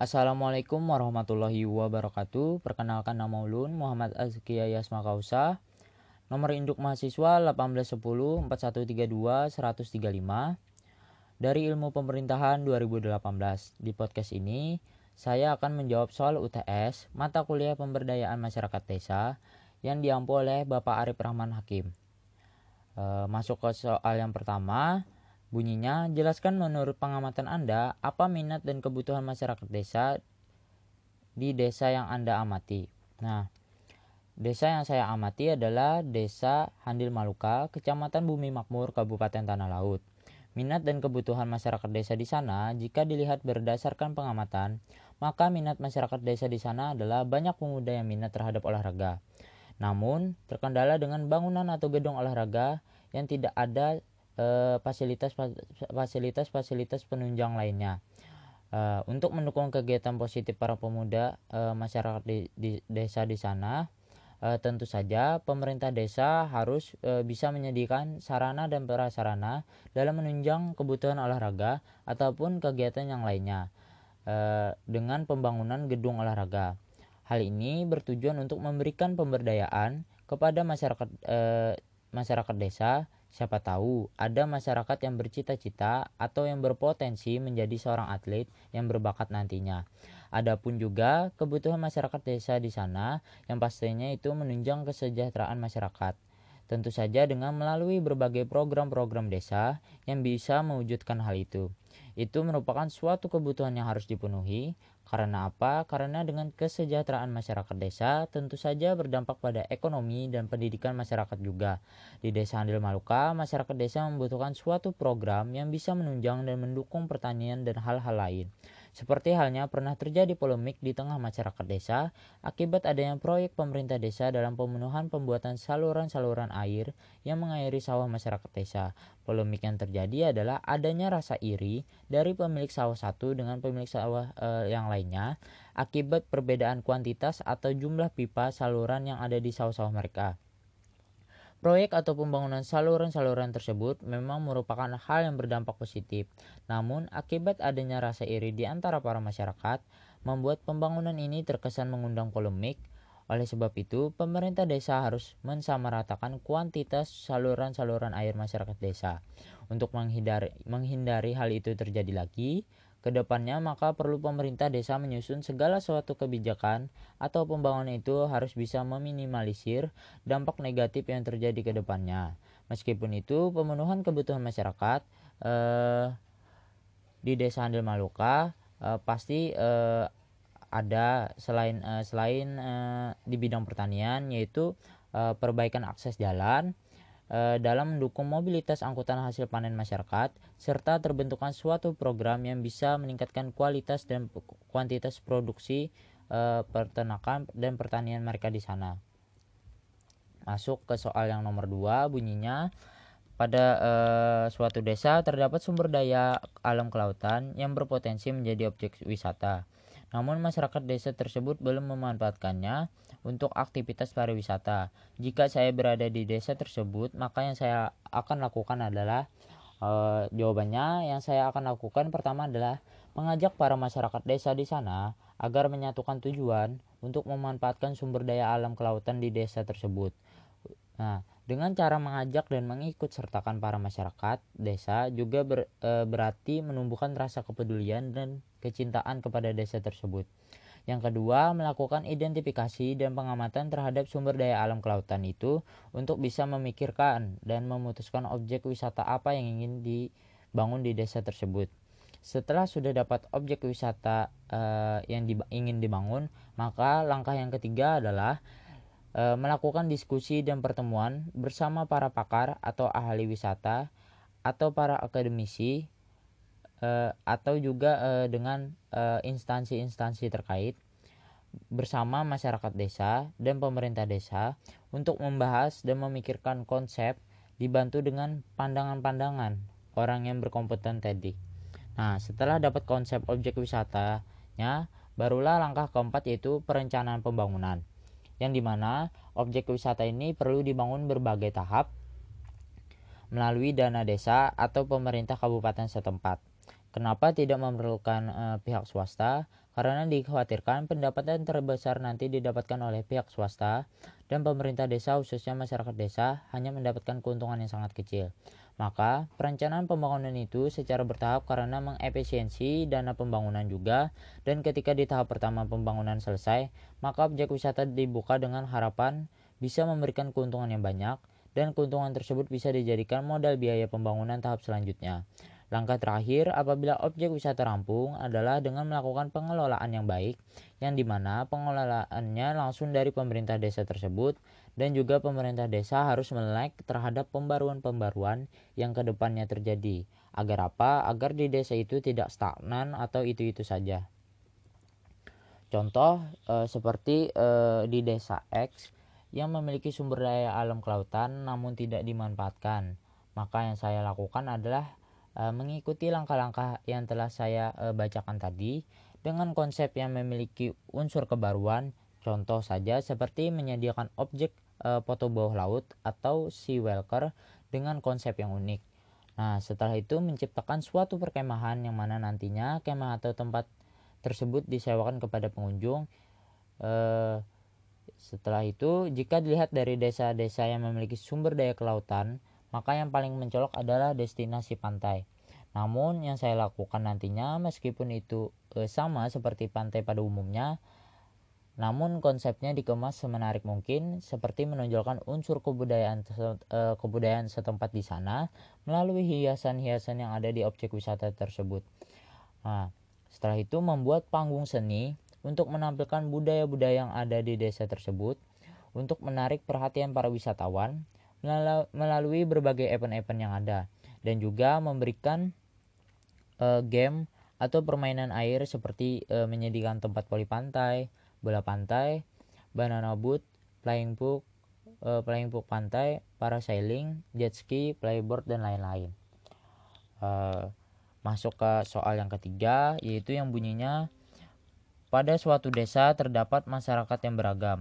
Assalamualaikum warahmatullahi wabarakatuh. Perkenalkan nama ulun Muhammad Azkia Yasma Kausa. Nomor induk mahasiswa 1810 4132 135 dari Ilmu Pemerintahan 2018. Di podcast ini saya akan menjawab soal UTS mata kuliah pemberdayaan masyarakat desa yang diampu oleh Bapak Arif Rahman Hakim. E, masuk ke soal yang pertama, Bunyinya, jelaskan menurut pengamatan Anda apa minat dan kebutuhan masyarakat desa di desa yang Anda amati. Nah, desa yang saya amati adalah Desa Handil Maluka, Kecamatan Bumi Makmur, Kabupaten Tanah Laut. Minat dan kebutuhan masyarakat desa di sana, jika dilihat berdasarkan pengamatan, maka minat masyarakat desa di sana adalah banyak pemuda yang minat terhadap olahraga. Namun, terkendala dengan bangunan atau gedung olahraga yang tidak ada fasilitas fasilitas fasilitas penunjang lainnya. Uh, untuk mendukung kegiatan positif para pemuda uh, masyarakat di, di desa di sana, uh, tentu saja pemerintah desa harus uh, bisa menyediakan sarana dan prasarana dalam menunjang kebutuhan olahraga ataupun kegiatan yang lainnya uh, dengan pembangunan gedung olahraga. Hal ini bertujuan untuk memberikan pemberdayaan kepada masyarakat uh, masyarakat desa Siapa tahu ada masyarakat yang bercita-cita atau yang berpotensi menjadi seorang atlet yang berbakat nantinya. Adapun juga kebutuhan masyarakat desa di sana yang pastinya itu menunjang kesejahteraan masyarakat. Tentu saja dengan melalui berbagai program-program desa yang bisa mewujudkan hal itu. Itu merupakan suatu kebutuhan yang harus dipenuhi karena apa? Karena dengan kesejahteraan masyarakat desa tentu saja berdampak pada ekonomi dan pendidikan masyarakat juga. Di Desa Andil Maluka, masyarakat desa membutuhkan suatu program yang bisa menunjang dan mendukung pertanian dan hal-hal lain. Seperti halnya pernah terjadi polemik di tengah masyarakat desa akibat adanya proyek pemerintah desa dalam pemenuhan pembuatan saluran-saluran air yang mengairi sawah masyarakat desa. Polemik yang terjadi adalah adanya rasa iri dari pemilik sawah satu dengan pemilik sawah e, yang lainnya akibat perbedaan kuantitas atau jumlah pipa saluran yang ada di sawah-sawah mereka. Proyek atau pembangunan saluran-saluran tersebut memang merupakan hal yang berdampak positif. Namun, akibat adanya rasa iri di antara para masyarakat, membuat pembangunan ini terkesan mengundang polemik. Oleh sebab itu, pemerintah desa harus mensamaratakan kuantitas saluran-saluran air masyarakat desa. Untuk menghindari, menghindari hal itu terjadi lagi, Ke depannya maka perlu pemerintah desa menyusun segala suatu kebijakan atau pembangunan itu harus bisa meminimalisir dampak negatif yang terjadi ke depannya. Meskipun itu pemenuhan kebutuhan masyarakat eh, di desa Handel Maluka eh, pasti eh, ada selain eh, selain eh, di bidang pertanian yaitu eh, perbaikan akses jalan, dalam mendukung mobilitas angkutan hasil panen masyarakat serta terbentukkan suatu program yang bisa meningkatkan kualitas dan kuantitas produksi uh, peternakan dan pertanian mereka di sana. Masuk ke soal yang nomor dua bunyinya pada uh, suatu desa terdapat sumber daya alam kelautan yang berpotensi menjadi objek wisata. Namun masyarakat desa tersebut belum memanfaatkannya untuk aktivitas pariwisata. Jika saya berada di desa tersebut, maka yang saya akan lakukan adalah uh, jawabannya yang saya akan lakukan pertama adalah mengajak para masyarakat desa di sana agar menyatukan tujuan untuk memanfaatkan sumber daya alam kelautan di desa tersebut. Nah, dengan cara mengajak dan mengikut sertakan para masyarakat desa juga ber, e, berarti menumbuhkan rasa kepedulian dan kecintaan kepada desa tersebut. Yang kedua, melakukan identifikasi dan pengamatan terhadap sumber daya alam kelautan itu untuk bisa memikirkan dan memutuskan objek wisata apa yang ingin dibangun di desa tersebut. Setelah sudah dapat objek wisata uh, yang di, ingin dibangun, maka langkah yang ketiga adalah uh, melakukan diskusi dan pertemuan bersama para pakar atau ahli wisata atau para akademisi uh, atau juga uh, dengan instansi-instansi terkait bersama masyarakat desa dan pemerintah desa untuk membahas dan memikirkan konsep dibantu dengan pandangan-pandangan orang yang berkompeten tadi. Nah, setelah dapat konsep objek wisatanya, barulah langkah keempat yaitu perencanaan pembangunan. Yang di mana objek wisata ini perlu dibangun berbagai tahap melalui dana desa atau pemerintah kabupaten setempat. Kenapa tidak memerlukan uh, pihak swasta? Karena dikhawatirkan pendapatan terbesar nanti didapatkan oleh pihak swasta dan pemerintah desa khususnya masyarakat desa hanya mendapatkan keuntungan yang sangat kecil. Maka perencanaan pembangunan itu secara bertahap karena mengefisiensi dana pembangunan juga dan ketika di tahap pertama pembangunan selesai, maka objek wisata dibuka dengan harapan bisa memberikan keuntungan yang banyak dan keuntungan tersebut bisa dijadikan modal biaya pembangunan tahap selanjutnya. Langkah terakhir apabila objek wisata rampung adalah dengan melakukan pengelolaan yang baik, yang di mana pengelolaannya langsung dari pemerintah desa tersebut dan juga pemerintah desa harus melek terhadap pembaruan-pembaruan yang ke depannya terjadi. Agar apa? Agar di desa itu tidak stagnan atau itu-itu saja. Contoh e, seperti e, di desa X yang memiliki sumber daya alam kelautan namun tidak dimanfaatkan. Maka yang saya lakukan adalah Eh, mengikuti langkah-langkah yang telah saya uh, bacakan tadi dengan konsep yang memiliki unsur kebaruan, contoh saja seperti menyediakan objek uh, foto bawah laut atau sea walker dengan konsep yang unik. Nah, setelah itu menciptakan suatu perkemahan yang mana nantinya kemah atau tempat tersebut disewakan kepada pengunjung. Uh, setelah itu, jika dilihat dari desa-desa yang memiliki sumber daya kelautan, maka yang paling mencolok adalah destinasi pantai. Namun yang saya lakukan nantinya meskipun itu e, sama seperti pantai pada umumnya, namun konsepnya dikemas semenarik mungkin seperti menonjolkan unsur kebudayaan e, kebudayaan setempat di sana melalui hiasan-hiasan yang ada di objek wisata tersebut. Nah, setelah itu membuat panggung seni untuk menampilkan budaya-budaya yang ada di desa tersebut untuk menarik perhatian para wisatawan melalui berbagai event-event yang ada dan juga memberikan uh, game atau permainan air seperti uh, menyediakan tempat poli pantai, bola pantai, banana boat, flying book, uh, flying book pantai, parasailing, jet ski, playboard dan lain-lain. Uh, masuk ke soal yang ketiga yaitu yang bunyinya pada suatu desa terdapat masyarakat yang beragam,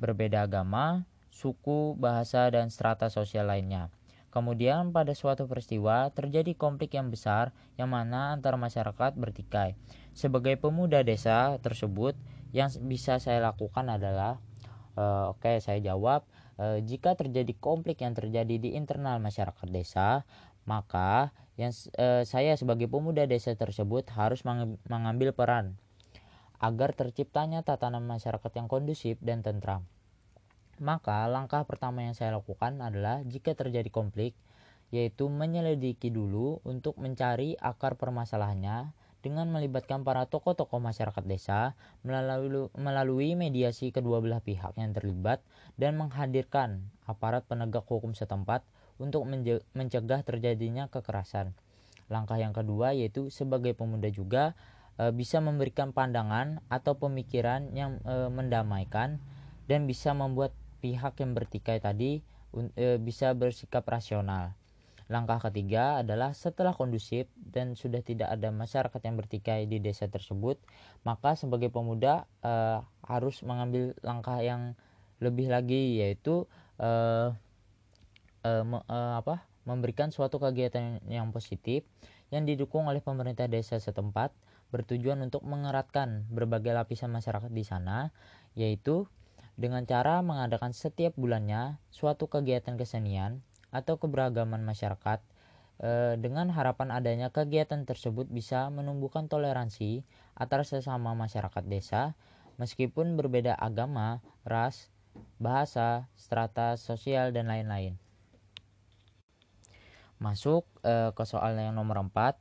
berbeda agama, suku, bahasa, dan strata sosial lainnya. Kemudian pada suatu peristiwa terjadi konflik yang besar yang mana antara masyarakat bertikai. Sebagai pemuda desa tersebut yang bisa saya lakukan adalah uh, oke okay, saya jawab uh, jika terjadi konflik yang terjadi di internal masyarakat desa maka yang uh, saya sebagai pemuda desa tersebut harus mengambil peran agar terciptanya tatanan masyarakat yang kondusif dan tentram. Maka langkah pertama yang saya lakukan adalah jika terjadi konflik, yaitu menyelidiki dulu untuk mencari akar permasalahannya dengan melibatkan para tokoh-tokoh masyarakat desa melalui, melalui mediasi kedua belah pihak yang terlibat dan menghadirkan aparat penegak hukum setempat untuk mencegah terjadinya kekerasan. Langkah yang kedua yaitu sebagai pemuda juga e, bisa memberikan pandangan atau pemikiran yang e, mendamaikan dan bisa membuat pihak yang bertikai tadi e, bisa bersikap rasional. Langkah ketiga adalah setelah kondusif dan sudah tidak ada masyarakat yang bertikai di desa tersebut, maka sebagai pemuda e, harus mengambil langkah yang lebih lagi yaitu e, e, me, e, apa memberikan suatu kegiatan yang positif yang didukung oleh pemerintah desa setempat bertujuan untuk mengeratkan berbagai lapisan masyarakat di sana yaitu dengan cara mengadakan setiap bulannya suatu kegiatan kesenian atau keberagaman masyarakat e, dengan harapan adanya kegiatan tersebut bisa menumbuhkan toleransi antara sesama masyarakat desa meskipun berbeda agama, ras, bahasa, strata sosial dan lain-lain. Masuk e, ke soal yang nomor 4.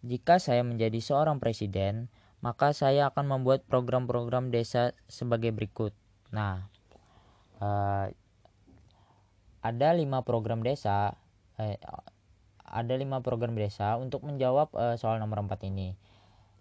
Jika saya menjadi seorang presiden, maka saya akan membuat program-program desa sebagai berikut. Nah, uh, ada lima program desa, eh, ada lima program desa untuk menjawab uh, soal nomor empat ini.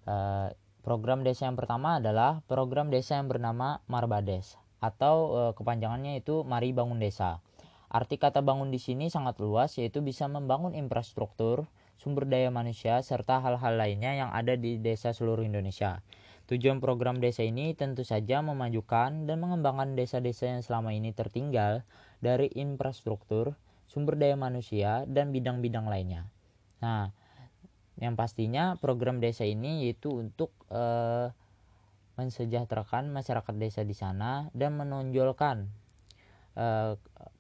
Uh, program desa yang pertama adalah program desa yang bernama Marbades atau uh, kepanjangannya itu Mari Bangun Desa. Arti kata bangun di sini sangat luas yaitu bisa membangun infrastruktur, sumber daya manusia serta hal-hal lainnya yang ada di desa seluruh Indonesia. Tujuan program desa ini tentu saja memajukan dan mengembangkan desa-desa yang selama ini tertinggal dari infrastruktur, sumber daya manusia, dan bidang-bidang lainnya. Nah, yang pastinya program desa ini yaitu untuk uh, mensejahterakan masyarakat desa di sana dan menonjolkan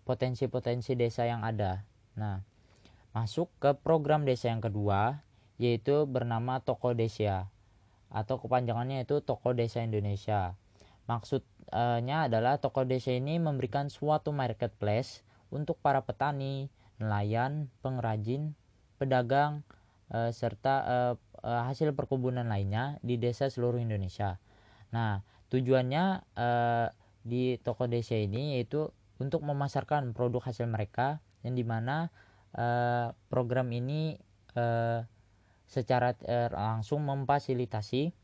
potensi-potensi desa yang ada. Nah, masuk ke program desa yang kedua yaitu bernama Toko Desa atau kepanjangannya itu Toko Desa Indonesia. Maksudnya adalah Toko Desa ini memberikan suatu marketplace untuk para petani, nelayan, pengrajin, pedagang, e, serta e, e, hasil perkebunan lainnya di desa seluruh Indonesia. Nah, tujuannya di toko desa ini yaitu untuk memasarkan produk hasil mereka yang di mana program ini secara langsung memfasilitasi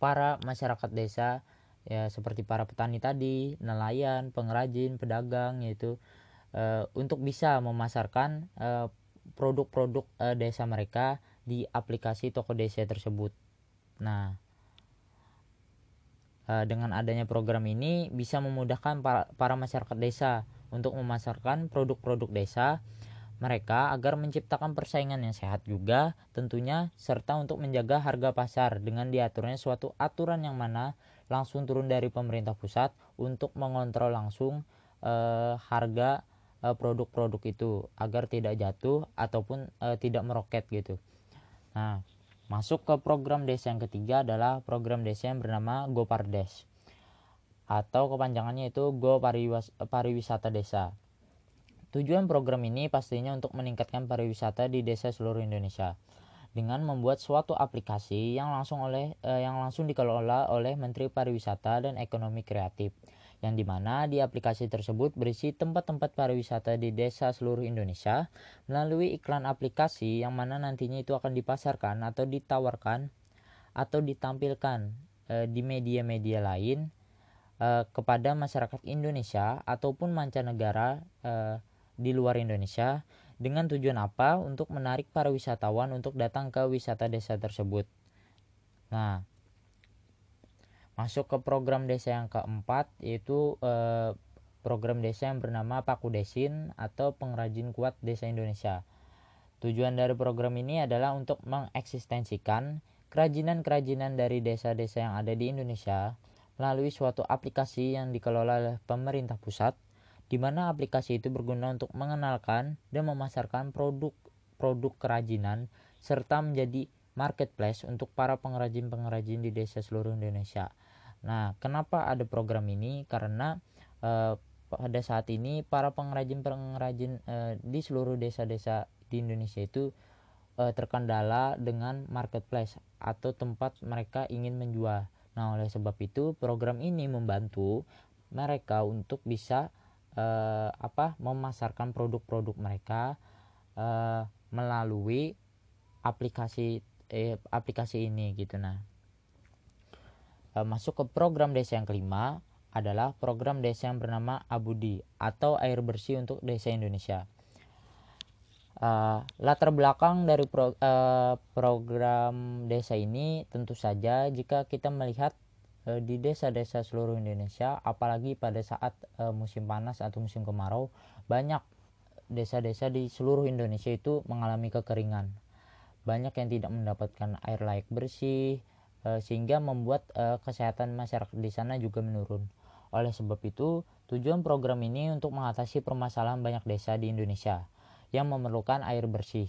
para masyarakat desa ya seperti para petani tadi, nelayan, pengrajin, pedagang yaitu e, untuk bisa memasarkan e, produk-produk e, desa mereka di aplikasi toko desa tersebut. Nah, e, dengan adanya program ini bisa memudahkan para, para masyarakat desa untuk memasarkan produk-produk desa mereka agar menciptakan persaingan yang sehat juga tentunya serta untuk menjaga harga pasar dengan diaturnya suatu aturan yang mana langsung turun dari pemerintah pusat untuk mengontrol langsung eh, harga eh, produk-produk itu agar tidak jatuh ataupun eh, tidak meroket gitu. Nah, masuk ke program desa yang ketiga adalah program desa yang bernama Gopardes atau kepanjangannya itu Go Pariwisata Desa. Tujuan program ini pastinya untuk meningkatkan pariwisata di desa seluruh Indonesia dengan membuat suatu aplikasi yang langsung oleh eh, yang langsung dikelola oleh Menteri Pariwisata dan Ekonomi Kreatif yang di mana di aplikasi tersebut berisi tempat-tempat pariwisata di desa seluruh Indonesia melalui iklan aplikasi yang mana nantinya itu akan dipasarkan atau ditawarkan atau ditampilkan eh, di media-media lain eh, kepada masyarakat Indonesia ataupun mancanegara eh, di luar Indonesia dengan tujuan apa? Untuk menarik para wisatawan untuk datang ke wisata desa tersebut. Nah, masuk ke program desa yang keempat yaitu eh, program desa yang bernama Paku Desin atau Pengrajin Kuat Desa Indonesia. Tujuan dari program ini adalah untuk mengeksistensikan kerajinan-kerajinan dari desa-desa yang ada di Indonesia melalui suatu aplikasi yang dikelola oleh pemerintah pusat di mana aplikasi itu berguna untuk mengenalkan dan memasarkan produk-produk kerajinan serta menjadi marketplace untuk para pengrajin-pengrajin di desa seluruh Indonesia. Nah, kenapa ada program ini? Karena eh, pada saat ini para pengrajin-pengrajin eh, di seluruh desa-desa di Indonesia itu eh, terkendala dengan marketplace atau tempat mereka ingin menjual. Nah, oleh sebab itu program ini membantu mereka untuk bisa eh, apa memasarkan produk-produk mereka eh, melalui aplikasi eh, aplikasi ini gitu nah eh, masuk ke program desa yang kelima adalah program desa yang bernama Abudi atau air bersih untuk desa Indonesia. Uh, latar belakang dari pro, uh, program desa ini tentu saja jika kita melihat Eh, di desa-desa seluruh Indonesia apalagi pada saat e, musim panas atau musim kemarau banyak desa-desa di seluruh Indonesia itu mengalami kekeringan. Banyak yang tidak mendapatkan air layak bersih e, sehingga membuat e, kesehatan masyarakat di sana juga menurun. Oleh sebab itu tujuan program ini untuk mengatasi permasalahan banyak desa di Indonesia yang memerlukan air bersih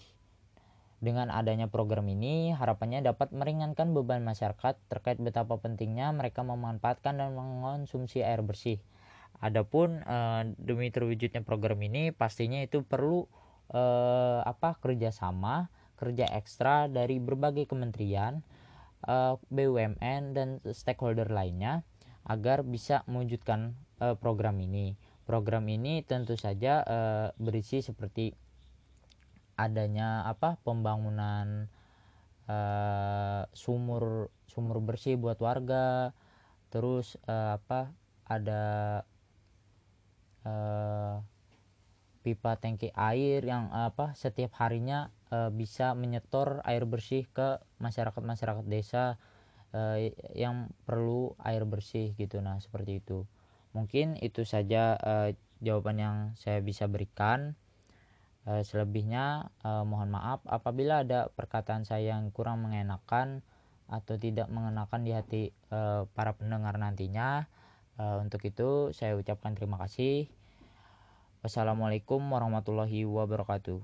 dengan adanya program ini, harapannya dapat meringankan beban masyarakat terkait betapa pentingnya mereka memanfaatkan dan mengonsumsi air bersih. Adapun e, demi terwujudnya program ini, pastinya itu perlu e, apa kerjasama, kerja ekstra dari berbagai kementerian, e, eh, BUMN dan stakeholder lainnya agar bisa mewujudkan e, program ini. Program ini tentu saja e, berisi seperti adanya apa pembangunan uh, sumur sumur bersih buat warga. Terus uh, apa ada uh, pipa tangki air yang apa setiap harinya uh, bisa menyetor air bersih ke masyarakat masyarakat desa uh, yang perlu air bersih gitu. Nah seperti itu. Mungkin itu saja uh, jawaban yang saya bisa berikan selebihnya uh, mohon maaf apabila ada perkataan saya yang kurang mengenakan atau tidak mengenakan di hati uh, para pendengar nantinya. Uh, untuk itu saya ucapkan terima kasih. Wassalamualaikum warahmatullahi wabarakatuh.